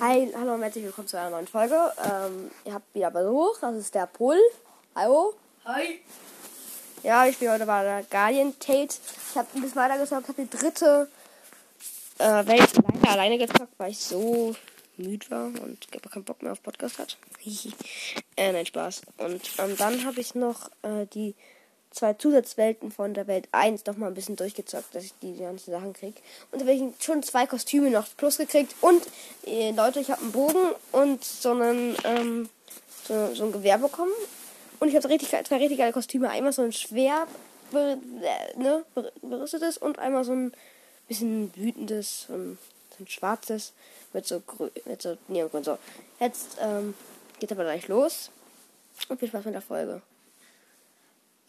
Hi, hallo und herzlich willkommen zu einer neuen Folge. Ähm, ihr habt wieder Besuch, das ist der Pull. Hallo. Hi. Ja, ich bin heute bei der Guardian Tate. Ich habe ein bisschen weiter gezockt, habe die dritte äh, Welt leider alleine gezockt, weil ich so müde war und keinen Bock mehr auf Podcast hat. äh, nein, Spaß. Und ähm, dann habe ich noch äh, die zwei Zusatzwelten von der Welt 1 noch mal ein bisschen durchgezockt, dass ich die ganzen Sachen krieg. Und da habe ich schon zwei Kostüme noch plus gekriegt. Und äh, Leute, ich habe einen Bogen und so einen ähm, so, so ein Gewehr bekommen. Und ich habe richtig, zwei richtig geile Kostüme. Einmal so ein schwer ber, äh, ne, ber, berüstetes und einmal so ein bisschen wütendes, so ein, so ein schwarzes mit so grün, mit so Neongrün. So, jetzt ähm, geht aber gleich los. Und viel Spaß mit der Folge.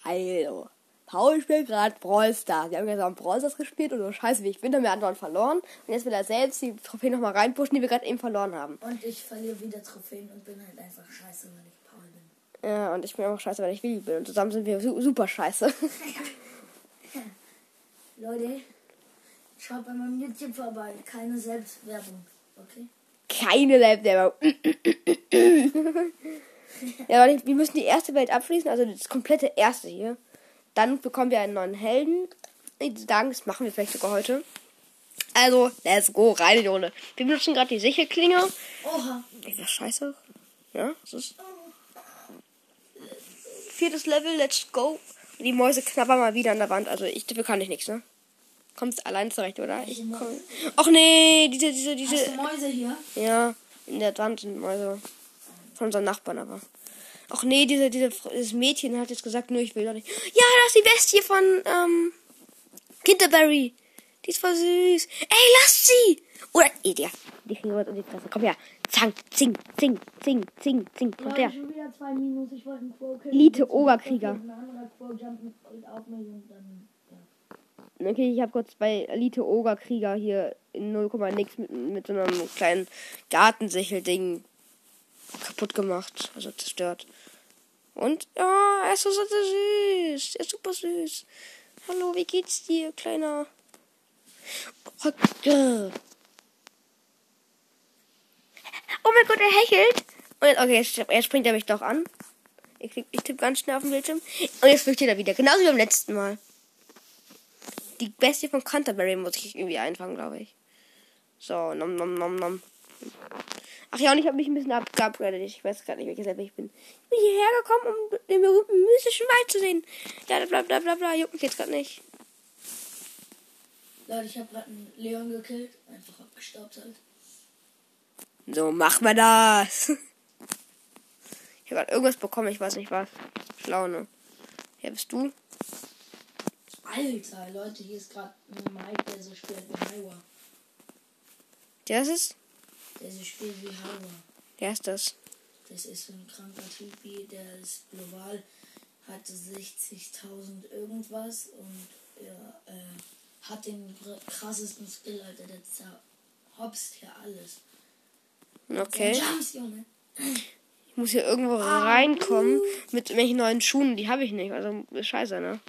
Also, Paul spielt gerade Brawl Stars. Wir haben gestern Brawl Stars gespielt und so scheiße wie ich bin, haben wir andauernd verloren. Und jetzt will er selbst die Trophäen nochmal reinpushen, die wir gerade eben verloren haben. Und ich verliere wieder Trophäen und bin halt einfach scheiße, weil ich Paul bin. Ja, und ich bin auch scheiße, weil ich Willi bin. Und zusammen sind wir su super scheiße. Leute, schaut bei meinem YouTube vorbei. Keine Selbstwerbung, okay? Keine Selbstwerbung. ja, warte, wir müssen die erste Welt abschließen, also das komplette erste hier. Dann bekommen wir einen neuen Helden. Ich würde sagen, das machen wir vielleicht sogar heute. Also, let's go, rein in die Runde. Wir benutzen gerade die Sicherklinge. Oha. Ist das scheiße? Ja, das ist. Viertes Level, let's go. Die Mäuse knabbern mal wieder an der Wand. Also ich dafür kann ich nichts, ne? Kommst allein zurecht, oder? Ich komm. Ach nee, diese, diese, diese. Hast du Mäuse hier? Ja, in der Wand sind Mäuse. Von unseren Nachbarn aber. Ach nee, diese, diese, dieses Mädchen hat jetzt gesagt, nur ich will doch nicht. Ja, das ist die Bestie von, ähm, Kinterberry. Die ist voll süß. Ey, lasst sie! Oder, der. Die kriegen wir in die Fresse. Komm her. Zang, zing, zing, zing, zing, zing. Kommt her. schon wieder zwei Minus. Ich wollte einen Quo killen. Elite Oberkrieger. Ja. Okay, ich habe kurz bei Elite Ogerkrieger hier in 0, nix mit, mit so einem kleinen Gartensichel-Ding kaputt gemacht, also zerstört. Und ja, er ist so, süß. Er ist super süß. Hallo, wie geht's dir, kleiner? Rocke. Oh mein Gott, er hechelt. Und okay, jetzt, jetzt springt er mich doch an. Ich, ich tippe ganz schnell auf den Bildschirm. Und jetzt flüchtet er wieder. Genauso wie beim letzten Mal. Die Bestie von Canterbury muss ich irgendwie einfangen, glaube ich. So, nom nom nom nom. Ach ja, und ich habe mich ein bisschen abgeupgradet. Ich weiß gerade nicht, welches Level ich bin. Ich bin hierher gekommen, um den berühmten mystischen Wald zu sehen. Ja, bla bla bla bla. Juckt mich jetzt gerade nicht. Leute, ich habe gerade einen Leon gekillt. Einfach abgestaubt halt. So, machen wir das. Ich habe gerade irgendwas bekommen, ich weiß nicht was. Schlau, ne? Ja, bist du? Alter, Leute, hier ist gerade ein Mike, der so spielt wie Hauer. Der ist es? Der so spielt wie Hauer. Wer ist das? Das ist so ein kranker Typi, der ist global, hatte 60.000 irgendwas und er äh, hat den krassesten Skill, Alter. Der zerhopst hier alles. Okay. Ich muss hier irgendwo reinkommen mit irgendwelchen neuen Schuhen. Die habe ich nicht. Also ist scheiße, ne?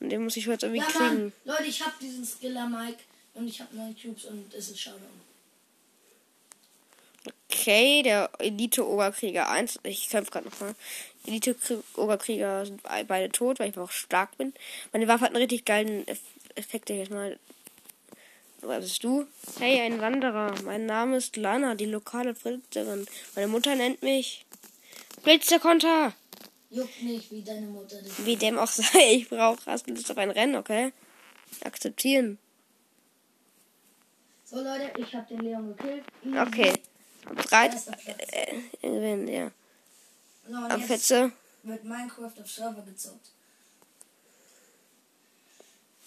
Und den muss ich jetzt irgendwie Ja, kriegen. Mann. Leute, ich hab diesen Skiller, Mike. Und ich hab neun Cubes und es ist Showdown. Okay, der Elite-Oberkrieger 1. Ich kämpfe gerade nochmal. Elite-Oberkrieger sind be- beide tot, weil ich auch stark bin. Meine Waffe hat einen richtig geilen Eff Effekt jetzt mal. Was bist du? Hey, ein Wanderer. Mein Name ist Lana, die lokale Blitzerin. Meine Mutter nennt mich Blitzerkonter. Juckt nicht, wie deine Mutter dich. Wie dem auch sei, ich brauche erst Lust auf ein Rennen, okay? Akzeptieren. So, Leute, ich hab den Leon gekillt. Okay. Bereit? Erster Platz. Äh, ja. So, und Am jetzt Fetze. wird Minecraft auf Server gezockt.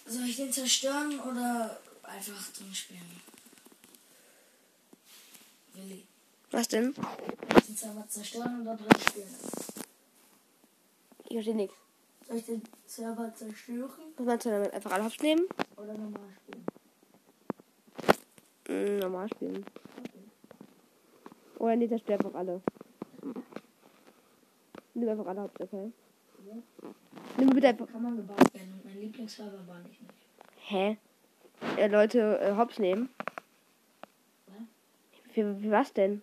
Soll ich den zerstören oder einfach drin spielen? Willi. Was denn? Soll ich den Server zerstören oder drin spielen? Ich verstehe nichts. Soll ich den Server zerstören Was meinst du damit? Einfach alle Hops nehmen? oder normal spielen? Mm, normal spielen. Oder nee, zerstör einfach alle. Nimm einfach alle Hops, okay? Ja. Nimm bitte einfach. Kann man gebaut werden mein Lieblingsserver war nicht. Hä? Äh, Leute äh, Hops nehmen? Was? Für, für was denn?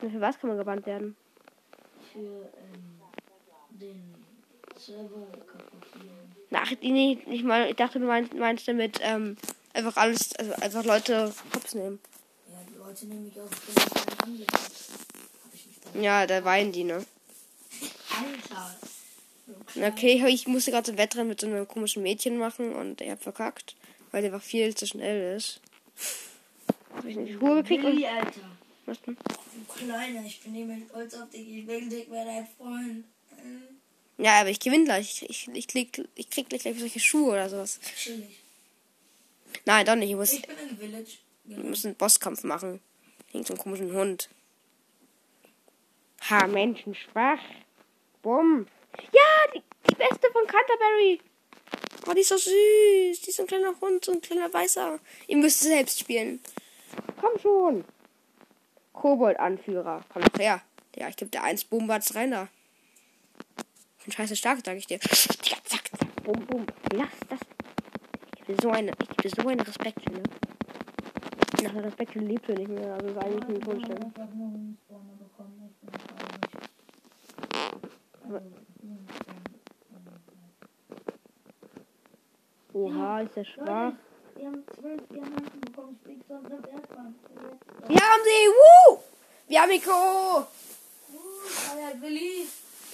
Für, Für was kann man gebannt werden? für ähm, den Server kaputt. Ach, nee, ich, mal, ich dachte, du meinst, meinst damit ähm, einfach alles, also einfach Leute hops nehmen. Leute nehmen mich mich da. Ja, da weinen die, ne? Alter. Klein. Okay, ich musste gerade ein Wettrennen mit so einem komischen Mädchen machen und ich hab verkackt, weil der einfach viel zu schnell ist. Hab ich nicht Ruhe gekriegt. Willi, Alter. Was denn? Du Kleiner, ich bin nicht mehr stolz auf dich. Ich will dich mehr dein Freund. Ja, aber ich gewinne gleich. Ich, ich, ich, krieg, ich krieg gleich solche Schuhe oder sowas. chillig. Nein, doch nicht. Ich muss, Ich bin im Village. Ich muss einen Bosskampf machen. Gegen so einen komischen Hund. Ha, Menschen schwach. Bumm. Ja, die, die beste von Canterbury. Oh, die ist so süß. Die ist so ein kleiner Hund, so ein kleiner Weißer. Ihr müsst selbst spielen. Komm schon. Kobold-Anführer. Komm doch her. Ja, ich geb dir eins Boombatz rein da. Ich bin scheiße stark, sag ich dir. Zack, zack, zack. Bum, bum. Lass das. Ich geb dir so eine, ich geb dir so eine Respektstelle. Nach der Respektstelle lebst du nicht mehr. Also ist eigentlich einen Spawner. Oha, ist der schwach. Wir haben zwölf Diamanten bekommen. Ich flieg sonst auf Erdbahn. Wir haben sie! Woo! Wir haben Mikro!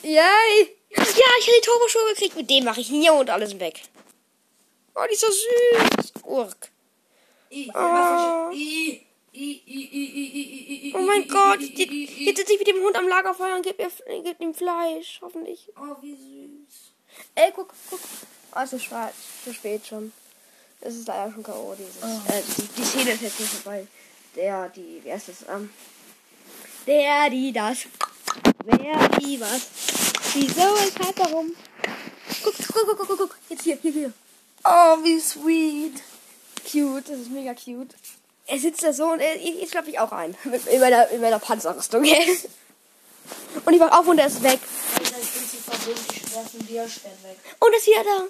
Yay! Ja, ich habe die Turboschuhe gekriegt. Mit dem mache ich hier und alles weg. Oh, die ist so süß. Oh. Oh mein Gott. Jetzt sitze ich mit dem Hund am Lagerfeuer und gebe geb ihm Fleisch. Hoffentlich. Oh, wie süß. Ey, guck, guck. Oh, ist schwarz. Zu spät schon. Es ist leider schon K.O. Dieses. Oh. Äh, die, die Szene ist jetzt nicht vorbei. Der, die, wie heißt das? Ähm, der, die, das. Wer, die, was. Wieso, weshalb, warum? Guck, guck, guck, guck, guck, guck. Jetzt hier, hier, hier. Oh, wie sweet. Cute, das ist mega cute. Er sitzt da so und er, jetzt schlafe ich auch ein. Mit, in, meiner, in meiner Panzerrüstung. und ich wach auf und er ist weg. Alter, ich bin zu verwöhnt. Ich werfe ein Bierstern weg. Und er ist wieder da.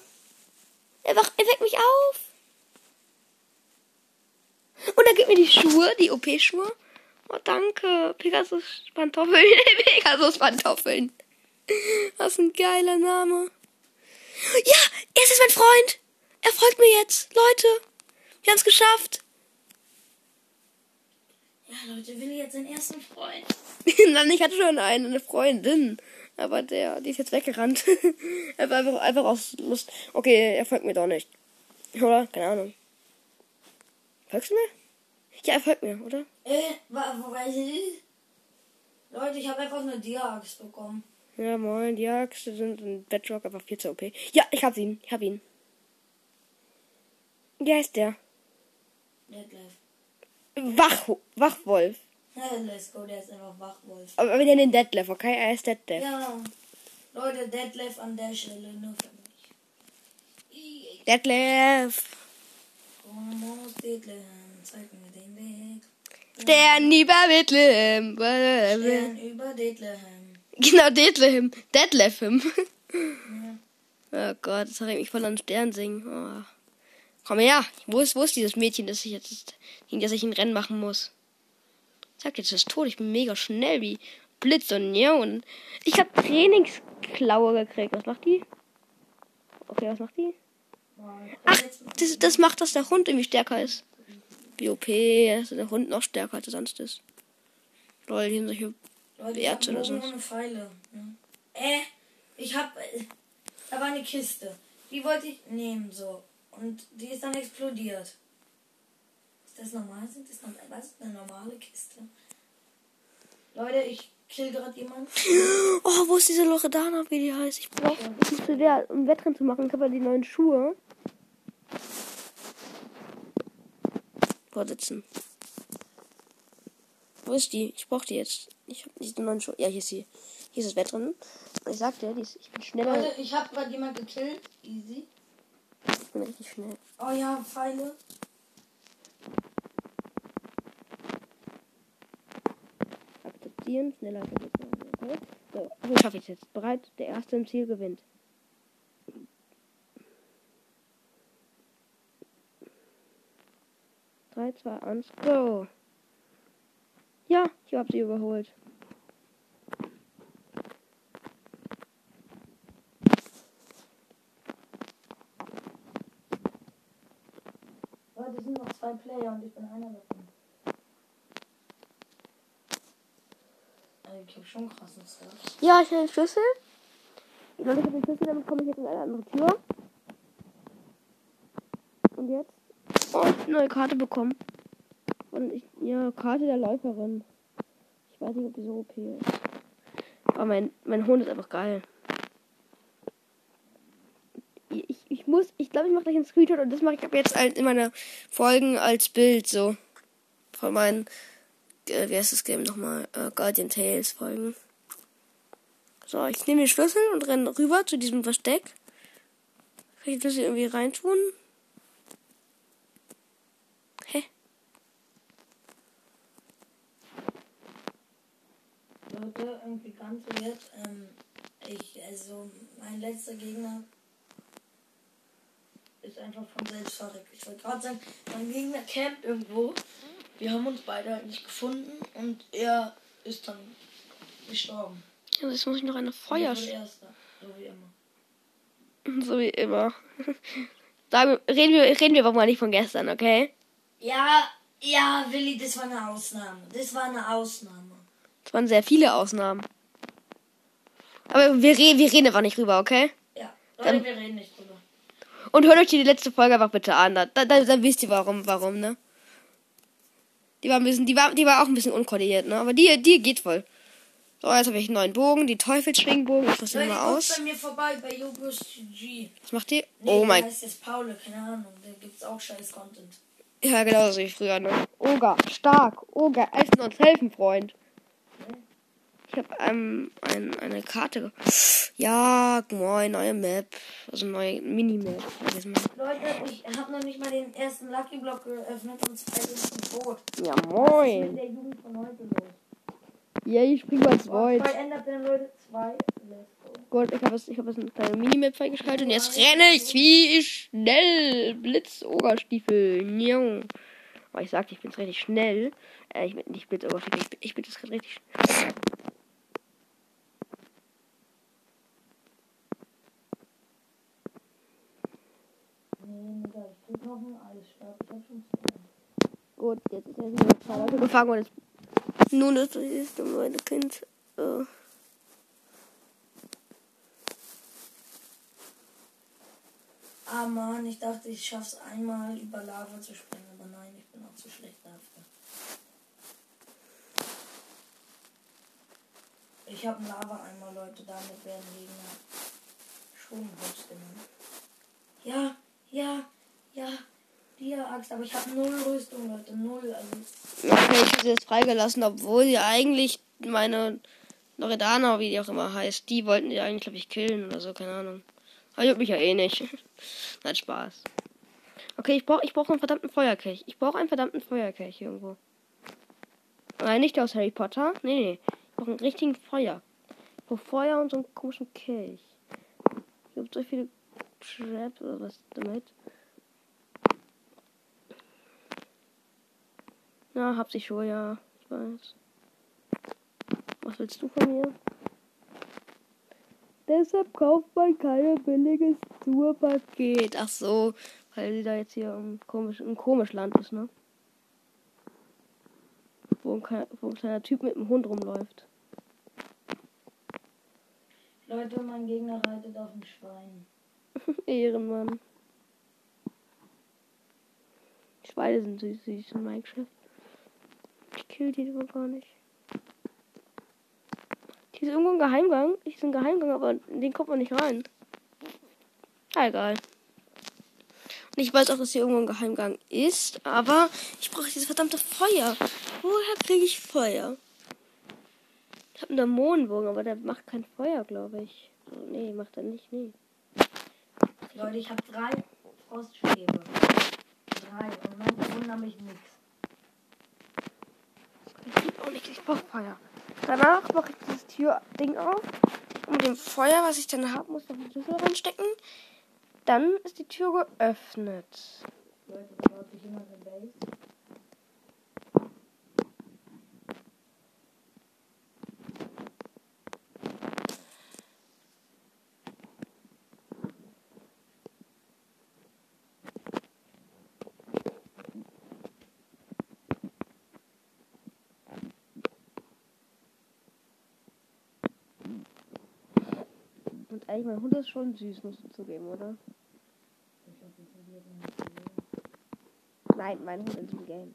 Er, wach, er weckt mich auf. Und er gibt mir die Schuhe, die OP-Schuhe. Oh, danke. Pegasus-Pantoffeln. Pegasus-Pantoffeln. Was ein geiler Name. Ja, er ist mein Freund. Er folgt mir jetzt. Leute, haben es geschafft. Ja, Leute, Willi jetzt seinen ersten Freund. Nein, ich hatte schon eine, eine Freundin. Aber der, die ist jetzt weggerannt. er war einfach, einfach aus Lust. Okay, er folgt mir doch nicht. Oder? Keine Ahnung. Folgst du mir? Ja, er folgt mir, oder? Äh, wo weiß ich? Leute, ich habe einfach eine Dia-Axt bekommen. Ja, moin, die Axt sind in Bedrock einfach viel zu OP. Ja, ich hab ihn. Ich hab ihn. Wie heißt der? Deadlift. Wach, Wachwolf. Ja, let's go, der ist einfach Wachwolf. Aber wir nennen ihn Deadlift, okay? Er ist Deadlift. Ja, Leute, Deadlift an der Stelle nur für mich. Deadlift. Komm, Deadlift, zeig mir den Weg. Stern über Bethlehem. Stern über Deadlift. Genau, Detlefim. Detlefim. Oh Gott, das erinnert mich voll an Stern singen. Oh. Komm her. Wo ist, wo ist dieses Mädchen, das ich jetzt, gegen das ich ein Rennen machen muss? Sag jetzt, das ist tot. Ich bin mega schnell wie Blitz und Neon. Ich hab Trainingsklaue gekriegt. Was macht die? Okay, was macht die? Ach, das, das macht, dass der Hund irgendwie stärker ist. Wie OP, dass der Hund noch stärker als er sonst ist. Lol, hier sind solche Werte oder so. ohne Pfeile. ne? Äh, ich hab. Äh, da war eine Kiste. Die wollte ich nehmen, so. Und die ist dann explodiert. Ist das normal? Sind das normal? Was eine normale Kiste? Leute, ich kill gerade jemanden. Oh, wo ist diese Loredana, wie die heißt? Ich brauche die zu der, um Wettrennen zu machen. Ich habe ja die neuen Schuhe. Vorsitzen. Wo ist die? Ich brauche die jetzt. Ich habe diese neuen Schuhe. Ja, hier ist sie. Hier ist das Wettrennen. Ich sag dir, die ist, ich bin schneller. Leute, ich hab gerade jemanden gekillt. Easy. Ich bin richtig schnell. Oh ja, Pfeile. Akzeptieren, schneller. Okay. So, so schaffe ich jetzt. Bereit? Der Erste im Ziel gewinnt. Drei, zwei, eins, go! Ich hab sie überholt. Leute, es sind noch zwei Player und ich bin einer davon. Also ich hab schon krassen Stuff. Ja, ich habe den Schlüssel. Leute, ich habe den Schlüssel, damit komme ich jetzt in eine andere Tür. Und jetzt? Oh, ich eine neue Karte bekommen. Und ich, ja, Karte der Läuferin. Ich weiß nicht, ob die so OP ist. Aber mein, mein Hund ist einfach geil. Ich, ich muss, ich glaube, ich mache gleich einen Screenshot und das mache ich ab jetzt als- in meiner Folgen als Bild so. Von meinen, äh, wie heißt das Game nochmal? Äh, Guardian Tales Folgen. So, ich nehme den Schlüssel und renne rüber zu diesem Versteck. Kann ich den Schlüssel irgendwie reintun? Hä? Leute, irgendwie ganz weird. Ähm, ich, also, mein letzter Gegner ist einfach von selbst verreckt. Ich wollte gerade sagen, mein Gegner campt irgendwo. Wir haben uns beide halt nicht gefunden und er ist dann gestorben. Ja, jetzt muss ich noch eine Feuer. So wie immer. So wie immer. Wir- reden, wir, reden wir aber mal nicht von gestern, okay? Ja, ja, Willi, das war eine Ausnahme. Das war eine Ausnahme. Es waren sehr viele Ausnahmen. Aber wir, re wir reden einfach nicht rüber, okay? Ja, Dann- wir reden nicht drüber. Und hört euch die letzte Folge einfach bitte an. Da, da, da wisst ihr warum, warum, ne? Die war ein bisschen, die war, die war auch ein bisschen unkoordiniert, ne? Aber die, die geht voll. So, jetzt habe ich einen neuen Bogen, die Teufelsschwingbogen. Ich den mal guckt aus. bei mir vorbei bei G. Was macht die? Nee, oh mein. heißt jetzt Paul, keine Ahnung. Da gibt's auch scheiß Content. Ja, genau so wie früher, ne? Oga, stark. Oga, essen uns helfen, Freund. Ich habe ähm, ein, eine Karte. Ja, moin, neue Map. Also neue Minimap. Leute, ich habe noch nicht mal den ersten Lucky Block geöffnet und zwei sind tot. Ja, Was ist mit moin. der Jugend von heute los? Ja, ich spring mal zwei. zwei ändert denn Leute zwei. Gut, ich habe ich hab jetzt eine kleine Minimap freigeschaltet und jetzt renne ich wie schnell. Blitz-Ogerstiefel. Njau. Aber ich sagte, ich bin jetzt richtig schnell. Äh, ich bin nicht Blitz-Ogerstiefel, ich bin, ich bin jetzt gerade richtig schnell. Nee, Digga, ich krieg noch einen Eisstab. Ich hab schon zwei. Gut, jetzt ist er wieder zwei Leute gefangen und. Nun ist es meine Kind. Äh, Ah Mann, ich dachte, ich schaff's einmal über Lava zu springen, aber nein, ich bin auch zu schlecht dafür. Ich habe Lava einmal, Leute, damit werden Gegner schon hops genommen. Ja, ja, ja, dir Axt, aber ich habe null Rüstung, Leute, null. Also, okay, ich habe sie jetzt freigelassen, obwohl sie eigentlich meine Loredana, wie die auch immer heißt, die wollten die eigentlich, glaube ich, killen oder so, keine Ahnung. Aber juckt mich ja eh nicht. Nein, Spaß. Okay, ich brauche ich brauch einen verdammten Feuerkelch. Ich brauche einen verdammten Feuerkelch irgendwo. Nein, nicht aus Harry Potter. Nee, nee. Ich brauche einen richtigen Feuer. Ich brauche Feuer und so einen komischen Kelch. Es gibt so viele Traps oder was damit. Ja, hab sich schon, ja. Ich weiß. Was willst du von mir? Deshalb kauft man keine billiges Tourpaket. Ach so, weil sie da jetzt hier im komisch, im komisch Land ist, ne? Wo ein, wo ein kleiner Typ mit einem Hund rumläuft. Leute, mein Gegner reitet auf ein Schwein. Ehrenmann. Schweine sind süß, süß in Minecraft. Ich kill die aber gar nicht. Hier ist irgendwo ein Geheimgang. Hier ist ein Geheimgang, aber in den kommt man nicht rein. Ah, egal. Und ich weiß auch, dass hier irgendwo ein Geheimgang ist, aber ich brauche dieses verdammte Feuer. Woher kriege ich Feuer? Ich habe einen Dämonenbogen, aber der macht kein Feuer, glaube ich. Oh, nee, macht er nicht, nee. Leute, ich habe drei Froststäbe. Drei. Und manche wundern mich nix. Ich lieb auch nicht, ich brauche Feuer. Danach mache ich dieses Tür-Ding auf. Und mit dem Feuer, was ich dann habe, muss ich noch den Schlüssel reinstecken. Dann ist die Tür geöffnet. Eigentlich mein Hund ist schon süß, musst du zugeben, oder? Ich hoffe, ich verliere nicht. Nein, mein Hund in diesem Game.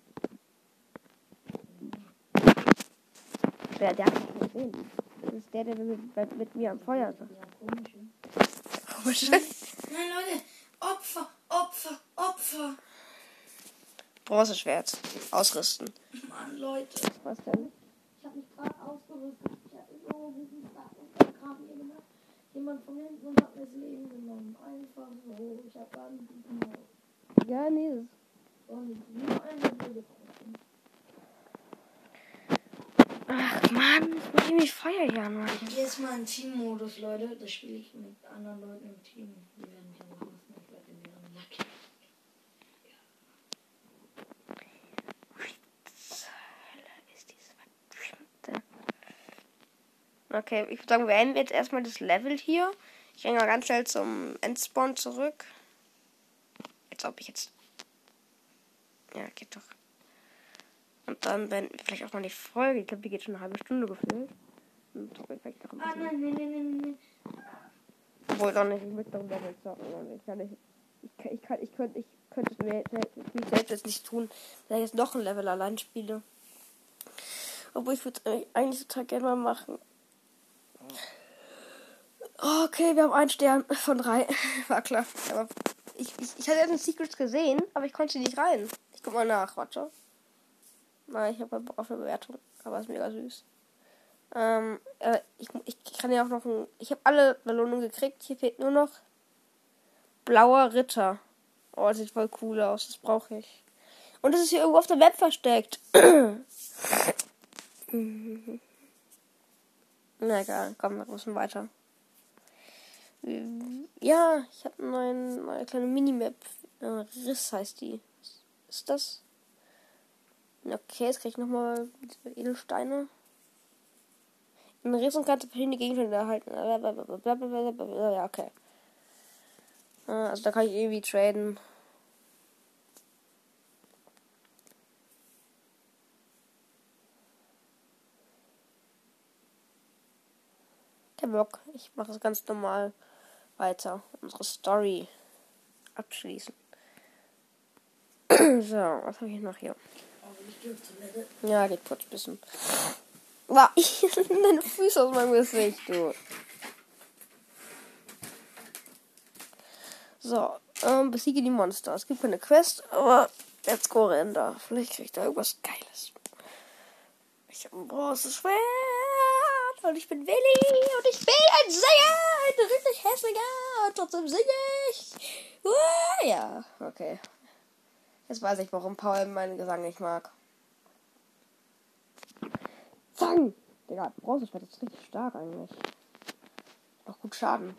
Der, der hat mich gesehen. Das ist der, der mit, mit, mit mir am Feuer ist. Ja, komische. Komisch. Nein, Leute. Opfer, Opfer, Opfer. Bronzeschwert. Ausrüsten. Mann, Leute. Was denn? Ich habe mich gerade ausgerüstet. Ich hatte so guten Start und dann kam hier jemand, jemand von hinten und hat mir das Leben genommen. Einfach so. Ich habe gar nicht gemacht. Ja, nee. das- Und nur eine Bude. Ach Mann, jetzt muss ich mich Feuer hier anmachen. Hier ist mal ein Teammodus, Leute. Da spiele ich mit anderen Leuten im Team. Die werden mich aber hassen. Ich werde in deren Lack. ist dieses verdammte. Okay, ich würde sagen, wir beenden jetzt erstmal das Level hier. Ich gehe mal ganz schnell zum Endspawn zurück. Als ob ich jetzt. Ja, geht doch. Und dann beenden wir vielleicht auch mal die Folge. Ich glaube, die geht schon eine halbe Stunde gefühlt. Und vielleicht noch ein Ah, bisschen. nein, nein, nein, nein, nein. Obwohl doch nicht, ich möchte doch Level zocken. Und ich kann nicht. Ich kann, ich kann, ich könnte, ich könnte es mir selbst- selbst jetzt nicht tun, wenn ich jetzt noch ein Level allein spiele. Obwohl ich würde es eigentlich total gerne mal machen. Okay, wir haben einen Stern von drei. War klar. Aber ich, ich, ich hatte jetzt Secrets gesehen, aber ich konnte nicht rein. Ich guck mal nach, warte. Nein, ich habe auf eine Bewertung. Aber ist mega süß. Ähm, äh, ich, ich kann ja auch noch ein. Ich habe alle Belohnungen gekriegt. Hier fehlt nur noch blauer Ritter. Oh, das sieht voll cool aus. Das brauche ich. Und es ist hier irgendwo auf der Map versteckt. Na egal, komm, wir müssen weiter. Ja, ich habe eine neue, kleine Minimap. Äh, Riss heißt die. Ist das? Okay, jetzt krieg ich nochmal Edelsteine. In Riss und kannst verschiedene Gegenstände erhalten. Ja, okay. Äh, Also da kann ich irgendwie traden. Bock. Ich mache es ganz normal weiter. Unsere Story abschließen. so, was habe ich noch hier? Ja, geht kurz ein bisschen. Wow, ich deine Füße aus meinem Gesicht, du. So, ähm, besiege die Monster. Es gibt keine Quest, aber let's go Render. Vielleicht ich da irgendwas Geiles. Ich habe ein großes Schwert und ich bin Willi und ich bin ein Sänger, ein richtig hässlicher und trotzdem singe ich. Uh, ja, okay. Jetzt weiß ich, warum Paul meinen Gesang nicht mag. Zang! Digga, Bronzeschwert ist richtig stark eigentlich. Auch gut Schaden.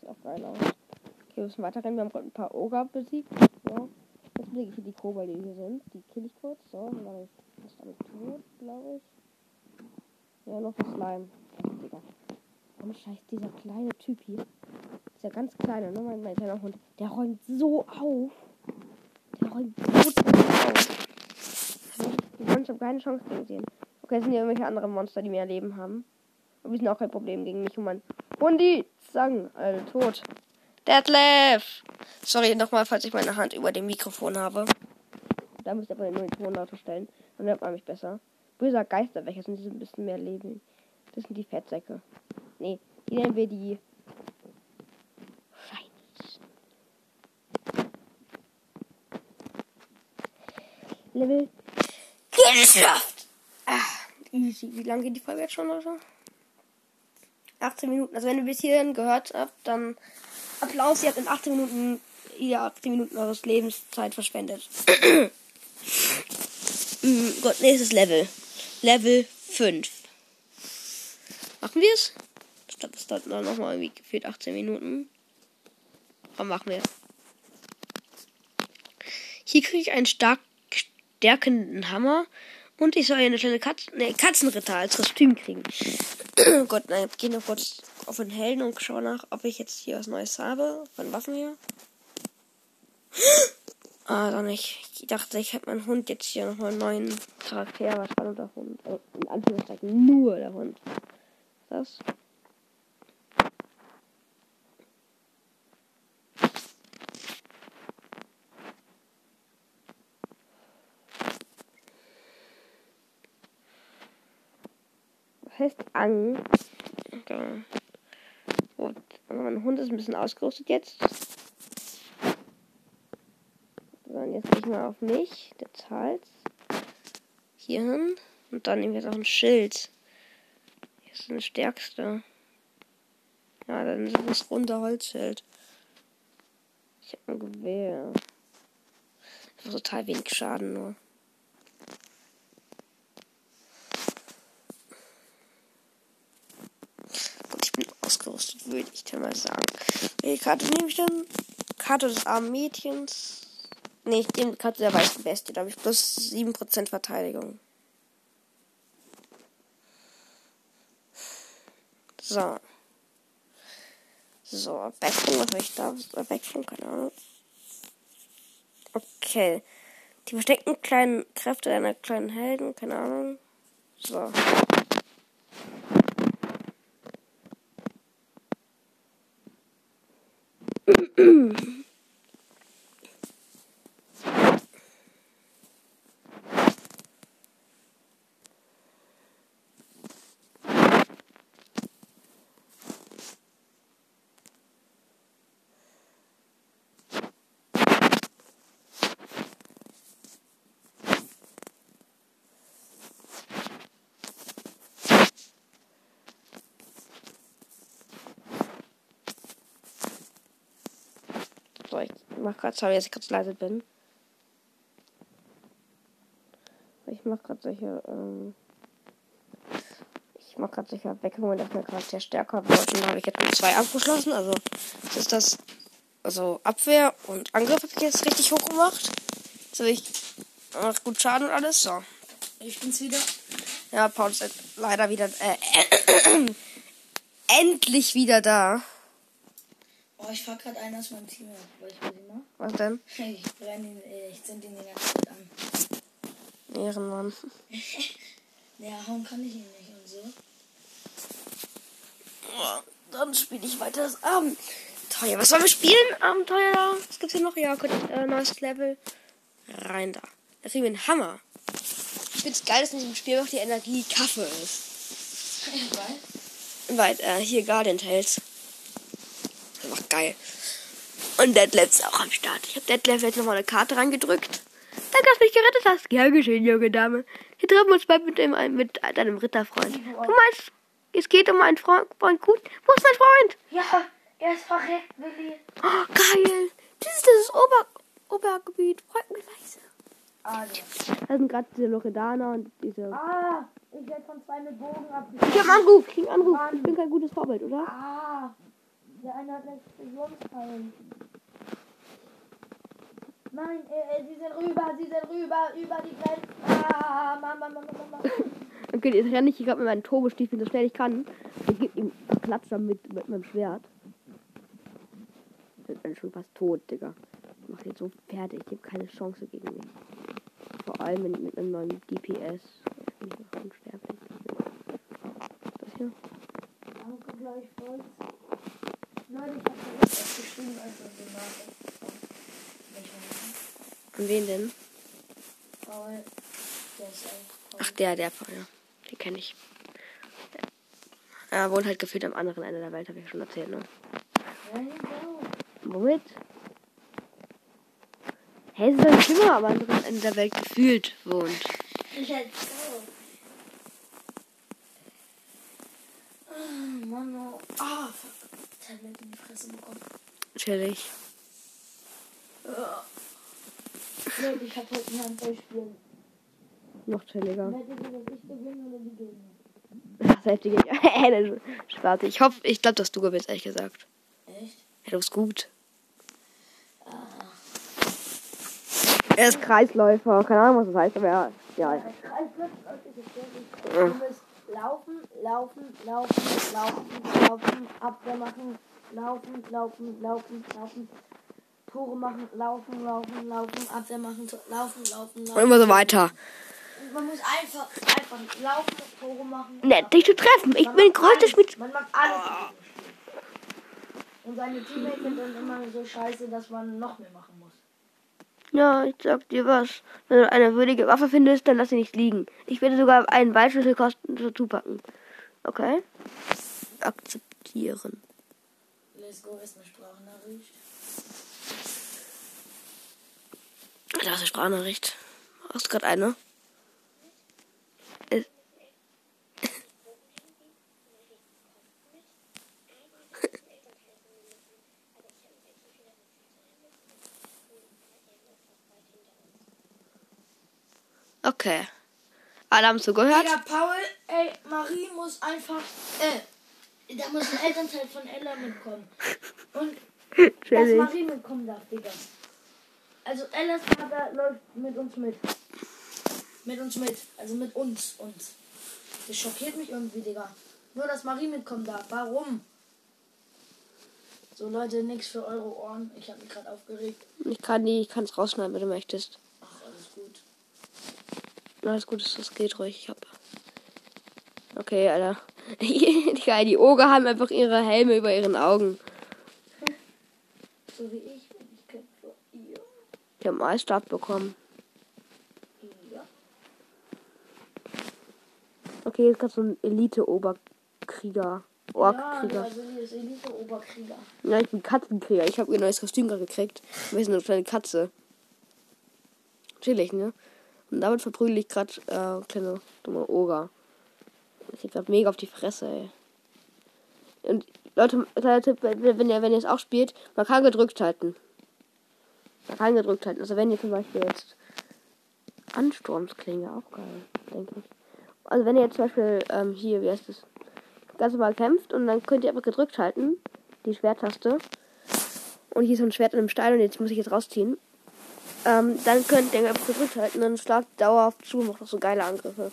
Sieht auch geil aus. Okay, wir müssen weiterrennen. Wir haben gerade ein paar Oger besiegt. So. Jetzt besiege ich hier die Kobolde, die hier sind. Die kill ich kurz. So, dann ist damit tot, glaube ich. Ja, noch ein Slime. Digga. Ohne Scheiß, dieser kleine Typ hier. Dieser ganz kleine, ne? Mein, mein kleiner Hund. Der räumt so auf. Der räumt so auf. Ich habe keine Chance gegen den. Okay, sind ja irgendwelche anderen Monster, die mehr Leben haben. Aber die sind auch kein Problem gegen mich und mein Hundi. Zang, Alter, tot. Detlef! Sorry nochmal, falls ich meine Hand über dem Mikrofon habe. Da müsst ihr aber den Ton lauter stellen. Dann hört man mich besser. Böser Geister, welche sind die ein bisschen mehr Leben? Das sind die Fettsäcke. Nee, die nennen wir die Shinies. Level geschafft! Ah, easy. Wie lange geht die Folge jetzt schon, Leute? 18 Minuten. Also wenn ihr bis hierhin gehört habt, dann Applaus. Ihr habt in 18 Minuten, ihr 18 Minuten eures Lebenszeit verschwendet. mm, Gott, nächstes Level. Level 5. Machen wir es? Statt das dauert dann nochmal irgendwie gefühlt 18 Minuten. Aber machen wir. Hier kriege ich einen stark stärkenden Hammer. Und ich soll eine kleine Katz nee, Katzenritter als Kostüm kriegen. oh Gott, nein, ich gehe noch kurz auf den Helden und schaue nach, ob ich jetzt hier was Neues habe. Von Waffen hier. Ah, dann ich, ich dachte, ich hätte meinen Hund jetzt hier nochmal einen neuen Charakter. Was war nur der Hund? Also in Anführungszeichen nur der Hund. Was? Was heißt Ang? Okay. Gut. Mein Hund ist ein bisschen ausgerüstet jetzt. Jetzt ich mal auf mich, Details. Hier hin. Und dann nehmen wir jetzt auch ein Schild. Hier ist das stärkste. Ja, dann ist das runter Holzschild. Ich habe ein Gewehr. Total wenig Schaden nur. Gut, ich bin ausgerüstet, würde ich dann mal sagen. Welche Karte nehme ich denn? Karte des armen Mädchens. Ne, ich nehme die Karte der weißen Bestie. Da habe ich plus 7% Verteidigung. So. So, Abwechslung, was ich da? Abwechslung, keine Ahnung. Okay. Die versteckten kleinen Kräfte einer kleinen Helden, keine Ahnung. So. So, ich mach grad, sorry, dass ich gerade leise bin. Ich mach gerade solche, ähm, ich mach gerade solche Erweckungen, dass mein Charakter stärker wird. Und da habe ich jetzt mit zwei abgeschlossen. Also, das ist das, also Abwehr und Angriff habe ich jetzt richtig hoch gemacht. Jetzt habe ich macht gut Schaden und alles. So. Ich bin's wieder. Ja, Paul ist leider wieder, äh, endlich wieder da. Oh, ich fahr gerade einen aus meinem Team ab, weil ich will. Was denn? Ich brenne ihn, äh, ich zünd ihn die ganze Zeit an. Ehrenmann. Ja, hauen kann ich ihn nicht und so. Dann spiele ich weiter das Abenteuer. Was sollen wir spielen? Abenteuer? Was gibt's hier noch? Ja, gut, äh, neues Level. Rein da. Da kriegen wir einen Hammer. Ich find's geil, dass in diesem Spiel noch die Energie Kaffee ist. Weiß. Weil, äh, hier Guardian Tales. Einfach geil. Und Deadlift ist auch am Start. Ich habe Deadlift jetzt nochmal eine Karte reingedrückt. Danke, dass du mich gerettet hast. Gern geschehen, junge Dame. Wir treffen uns bald mit, dem, mit deinem Ritterfreund. Du meinst, es geht um einen Freund, Freund gut? Wo ist mein Freund? Ja, er ist verreckt, Willi. Oh, geil. Das ist das Ober Obergebiet. Freut mich leise. Also. Da sind gerade diese Loredaner und diese... Ah, ich werde von zwei mit Bogen Ich abgeschossen. hab einen Anruf. Ich krieg einen Anruf. Ich bin kein gutes Vorbild, oder? Ah, der eine hat eine Explosionsfallen. Nein, äh, äh, sie sind rüber, sie sind rüber, über die Grenze. Ah, Mama, Mama, Mama. Okay, jetzt renne ich gerade mit meinen Turbostiefeln so schnell ich kann. Ich gebe ihm einen Platz damit mit meinem Schwert. Ich bin schon fast tot, Digga. Ich mach den so fertig. Ich habe keine Chance gegen ihn. Vor allem mit, mit einem neuen DPS. Ich bin noch unsterblich. Das hier? Danke gleichfalls. Leute, ich habe das geschrieben, als Nachricht bekommen. Welcher An wen denn? Paul, der ist Paul. Ach, der, der Paul, ja. Den kenne ich. Er wohnt halt gefühlt am anderen Ende der Welt, habe ich schon erzählt, ne? Genau. Womit? Hä, es ist ein Zimmer am anderen Ende der Welt gefühlt wohnt. Let's go. Ah, Mann, oh. Ah, fuck. Tablet in die Fresse bekommen. Chillig. Leute, ich hab heute ein Handballspiel. Noch chilliger. Wettet ihr, dass ich gewinne oder die Gegner? Selbst die Gegner. Spaß. Ich hoffe, ich glaube, dass du gewinnst, ehrlich gesagt. Echt? Ja, du bist gut. Ah. Er ist Kreisläufer. Keine Ahnung, was das heißt, aber ja. ja. Sehr wichtig. Du musst laufen, laufen, laufen, laufen, laufen, Abwehr machen, laufen, laufen, laufen, laufen, Tore machen, laufen, laufen, laufen, Abwehr machen, to- laufen, laufen, Und laufen. immer so weiter. Man muss einfach, einfach laufen, Tore machen. Nett, dich zu treffen. Ich bin alles. Schmied. Man macht alles. Und seine Teammates sind dann immer so scheiße, dass man noch mehr machen muss. Ja, ich sag dir was. Wenn du eine würdige Waffe findest, dann lass sie nicht liegen. Ich werde sogar einen Waldschlüssel kosten dazu packen. Okay. Akzeptieren. Let's go, ist eine Sprachnachricht. Da ist eine Sprachnachricht. Hast du gerade eine? Okay. Alle haben zugehört. Digga, Paul, ey, Marie muss einfach, äh, da muss ein Elternteil von Ella mitkommen. Und dass. Marie mitkommen darf, Digga. Also Ellas Vater läuft mit uns mit. Mit uns mit. Also mit uns. Und das schockiert mich irgendwie, Digga. Nur, dass Marie mitkommen darf. Warum? So, Leute, nix für eure Ohren. Ich habe mich gerade aufgeregt. Ich kann die, ich kann es rausschneiden, wenn du möchtest. Ach, alles gut. Alles gut, das geht ruhig. Ich hab. Okay, Alter. Die, Oger haben einfach ihre Helme über ihren Augen. So wie ich. Ich habe einen Eisstab bekommen. Ja. Okay, jetzt kannst du ein Elite-Oberkrieger. Ja, Orkkrieger. also hier ist Elite-Oberkrieger. Ja, ich bin Katzenkrieger. Ich habe ihr neues Kostüm gerade gekriegt. Wir sind eine kleine Katze. Chillig, ne? Und damit verprügel ich gerade äh, kleine dumme Oger. Ich krieg grad mega auf die Fresse, ey. Und Leute, kleiner Tipp, wenn, wenn ihr, wenn ihr es auch spielt, man kann gedrückt halten. Man kann gedrückt halten. Also wenn ihr zum Beispiel jetzt Ansturmsklinge, auch geil, denke ich. Also wenn ihr jetzt zum Beispiel ähm, hier, wie heißt es, ganz normal kämpft und dann könnt ihr einfach gedrückt halten, die Schwerttaste. Und hier ist so ein Schwert in einem Stein und jetzt muss ich jetzt rausziehen. Ähm, dann könnt ihr einfach gedrückt halten und schlagt dauerhaft zu und macht auch so geile Angriffe.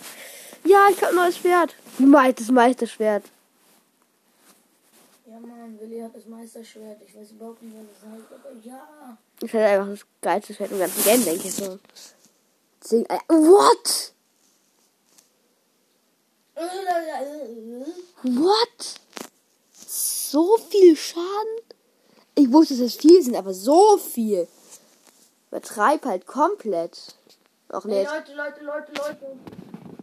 Ja, ich hab ein neues Schwert. Meist das Meisterschwert. Ja, Mann, Willi hat das Meisterschwert. Ich weiß überhaupt nicht, was das heißt, aber ja. Das ist halt einfach das geilste Schwert im ganzen Game, denke ich so. Zehn, äh, what? What? So viel Schaden? Ich wusste, dass es viel sind, aber so viel. Übertreib halt komplett. Auch Hey, nicht. Leute, Leute, Leute, Leute.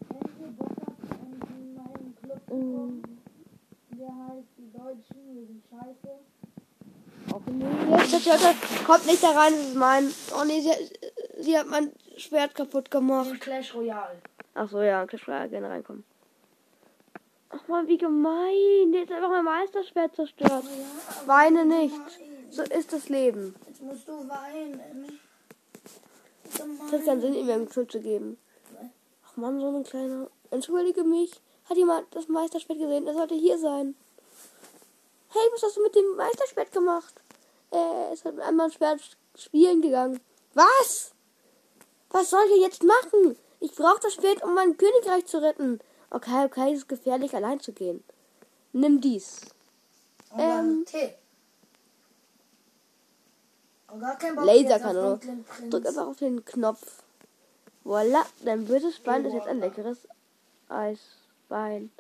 Wenn ihr Bock habt, in meinen Club zu kommen, der heißt die Deutschen, wir sind scheiße. Jetzt, jetzt, jetzt, kommt nicht da rein, das ist mein. Oh nee, sie, sie hat mein Schwert kaputt gemacht. Clash Royale. Ach so, ja, Clash Royale gerne reinkommen. Ach man, wie gemein. Der ist einfach mein Meisterschwert zerstört. Ja, Weine nicht. Nein, So ist das Leben. jetzt musst du weinen. Es hat keinen Sinn, ihm eine Schuld zu geben. Ach man, so eine kleine. Entschuldige mich. Hat jemand das Meisterschwert gesehen? Er sollte hier sein. Hey, was hast du mit dem Meisterschwert gemacht? Er ist mit einem Schwert spielen gegangen. Was? Was soll ich jetzt machen? Ich brauche das Schwert, um mein Königreich zu retten. Okay, okay, es ist gefährlich, allein zu gehen. Nimm dies. Ähm. Ähm. Tee. Oh, gar kein Bock Laser jetzt auf kann oder? Dunklen Prinz. Drück einfach auf den Knopf. Voila, dein böses Bein ist jetzt ein leckeres Eisbein.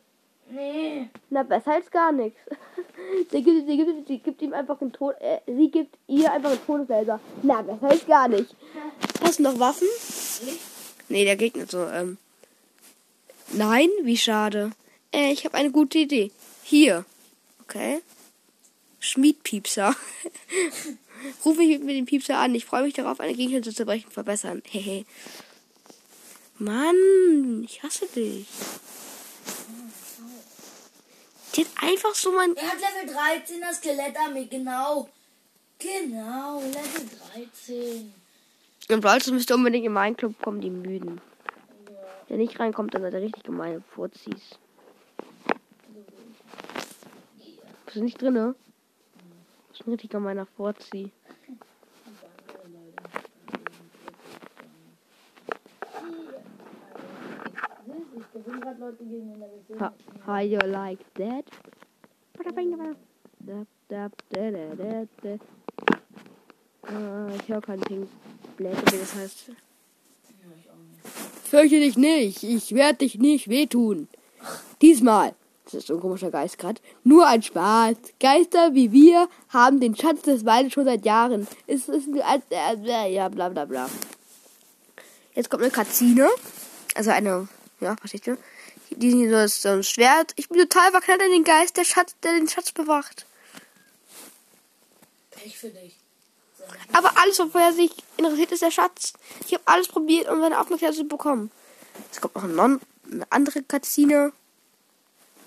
Nee. Na, besser als gar nichts. Sie gibt, sie, gibt, sie gibt ihm einfach einen Tod. Äh, sie gibt ihr einfach einen Todeslaser. Na, besser als gar nicht. Hast du noch Waffen? Nee, der Gegner so, ähm. Nein, wie schade. Äh, ich habe eine gute Idee. Hier. Okay. Schmiedpiepser. Rufe ich mit dem Piepser an. Ich freue mich darauf, eine Gegner zu zerbrechen verbessern. Hehe. Mann, ich hasse dich. Die hat einfach so mein. Er hat Level 13 das Skelettarmee, genau. Genau, Level 13. Und Brawl müsste unbedingt in meinen Club kommen, die Müden. Der nicht reinkommt, dann hat er richtig gemeine Furzis. Bist du nicht drin, ne? Das ist ein richtig gemeiner Furzi. Ich gewinne gerade Leute gegen den Level 10. Ha, how you like that? Da, da, da, da, da, da. Äh, ich höre keinen Pink Black, wie das heißt. Ja, ich auch nicht. Fürchte dich nicht, ich werde dich nicht wehtun. Diesmal, das ist so ein komischer Geist gerade, nur ein Spaß. Geister wie wir haben den Schatz des Waldes schon seit Jahren. Es ist ein, äh, äh, ja, bla bla bla. Jetzt kommt eine Cutscene, also eine Ja, verstehst du? Die sind so das- so ein Schwert. Ich bin total verknallt in den Geist, der Schatz, der den Schatz bewacht. Ich für dich. Aber alles, wofür er sich interessiert, ist der Schatz. Ich habe alles probiert, um seine Aufmerksamkeit zu bekommen. Es kommt noch ein non eine andere Cutscene.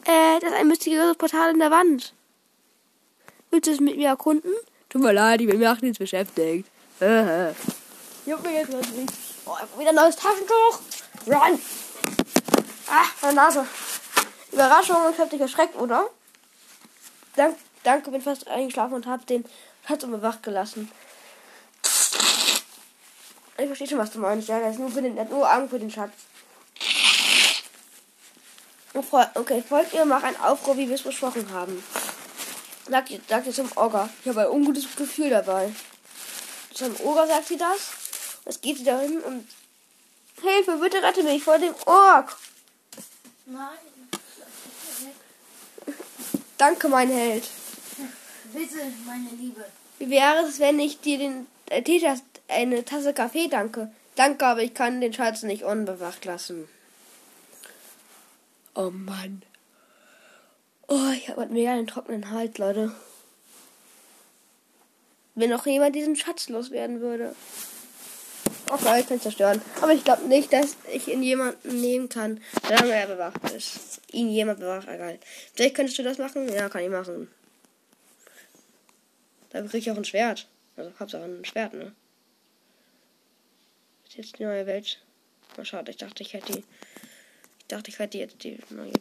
Äh, das ist ein mysteriöses Portal in der Wand. Willst du es mit mir erkunden? Tut mir leid, ich bin mit nichts beschäftigt. Hab mir jetzt was nicht. Oh, hab wieder ein neues Taschentuch. Run! Ah, meine Nase. Überraschung, ich hab dich erschreckt, oder? Dank, danke, bin fast eingeschlafen und hab den Schatz unbewacht gelassen. Ich verstehe schon, was du meinst. Ja, der ist nur für den, nur Augen für den Schatz. Okay, folgt ihr, mach einen Aufruhr, wie wir es besprochen haben. Sagt ihr, sagt ihr zum Orga. Ich habe ein ungutes Gefühl dabei. Zum Orga sagt sie das. Es geht sie dahin und Hilfe, bitte rette mich vor dem Ork. Nein. Danke, mein Held. Bitte, meine Liebe. Wie wäre es, wenn ich dir den äh, Teetass, eine Tasse Kaffee danke? Danke, aber ich kann den Schatz nicht unbewacht lassen. Oh Mann. Oh, ich habe mega einen trockenen Hals, Leute. Wenn noch jemand diesen Schatz loswerden würde. Ich kann zerstören. Aber ich glaube nicht, dass ich ihn jemanden nehmen kann, solange er bewacht ist. Ihn jemand bewacht, egal. Vielleicht könntest du das machen? Ja, kann ich machen. Da krieg ich auch ein Schwert. Also Hauptsache ein Schwert, ne? Ist jetzt die neue Welt. Mal schade, ich dachte, ich hätte die. Ich dachte, ich hätte jetzt die neue.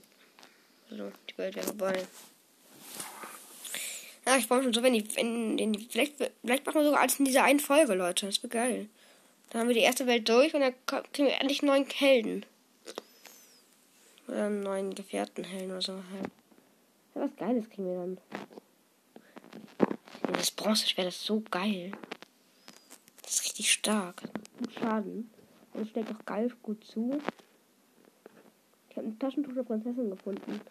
Also, die Welt wäre vorbei. Ja, ich brauche schon so, wenn die. Wenn, wenn die vielleicht, vielleicht machen wir sogar alles in dieser einen Folge, Leute. Das wird geil. Dann haben wir die erste Welt durch und dann kriegen wir endlich neuen Helden. Oder einen neuen Gefährtenhelden oder so. halt. Ja, was Geiles kriegen wir dann. Das Bronzeschwert ist so geil. Das ist richtig stark. Gut Schaden. Und steckt auch geil gut zu. Ich habe ein Taschentuch der Prinzessin gefunden.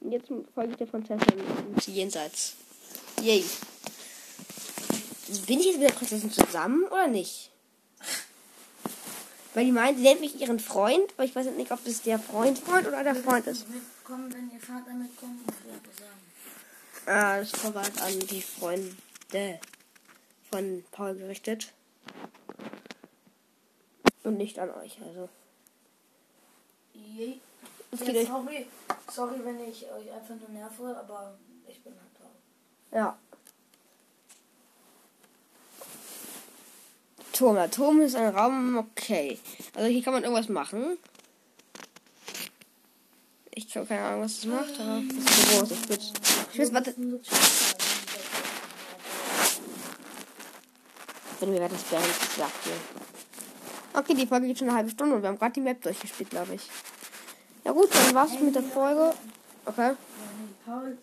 Und jetzt folge ich der Prinzessin ins Jenseits. Yay. Bin ich jetzt mit der Prinzessin zusammen oder nicht? Weil die meint, sie nennt mich ihren Freund, aber ich weiß nicht, ob das der Freund Freund oder der Freund ist. Wenn ihr Vater mitkommt, muss ich sagen. Ah, das verweist an die Freunde von Paul gerichtet. Und nicht an euch, also. Je. Ja, sorry, sorry, wenn ich euch einfach nur nerve, aber ich bin halt drauf. Ja. Der Turm ist ein Raum, okay. Also hier kann man irgendwas machen. Ich habe keine Ahnung, was das macht, aber das ist so groß. Ich will, ich warte, wenn wir das des sagt hier. Okay, die Folge geht schon eine halbe Stunde und wir haben gerade die Map durchgespielt, glaube ich. Ja gut, dann war's mit der Folge. Okay. Paul,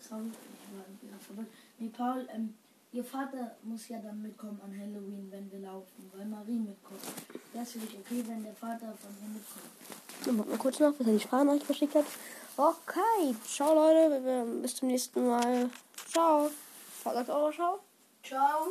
Paul, ähm, ihr Vater muss ja dann mitkommen an Halloween, wenn wir laufen, weil Marie mitkommt. Es für dich okay, wenn der Vater von ihr mitkommt? Dann warten wir kurz noch, bis er die Sprachnachricht verschickt hat. Okay, ciao Leute, bis zum nächsten Mal. Ciao. Sagt eure Ciao. Ciao!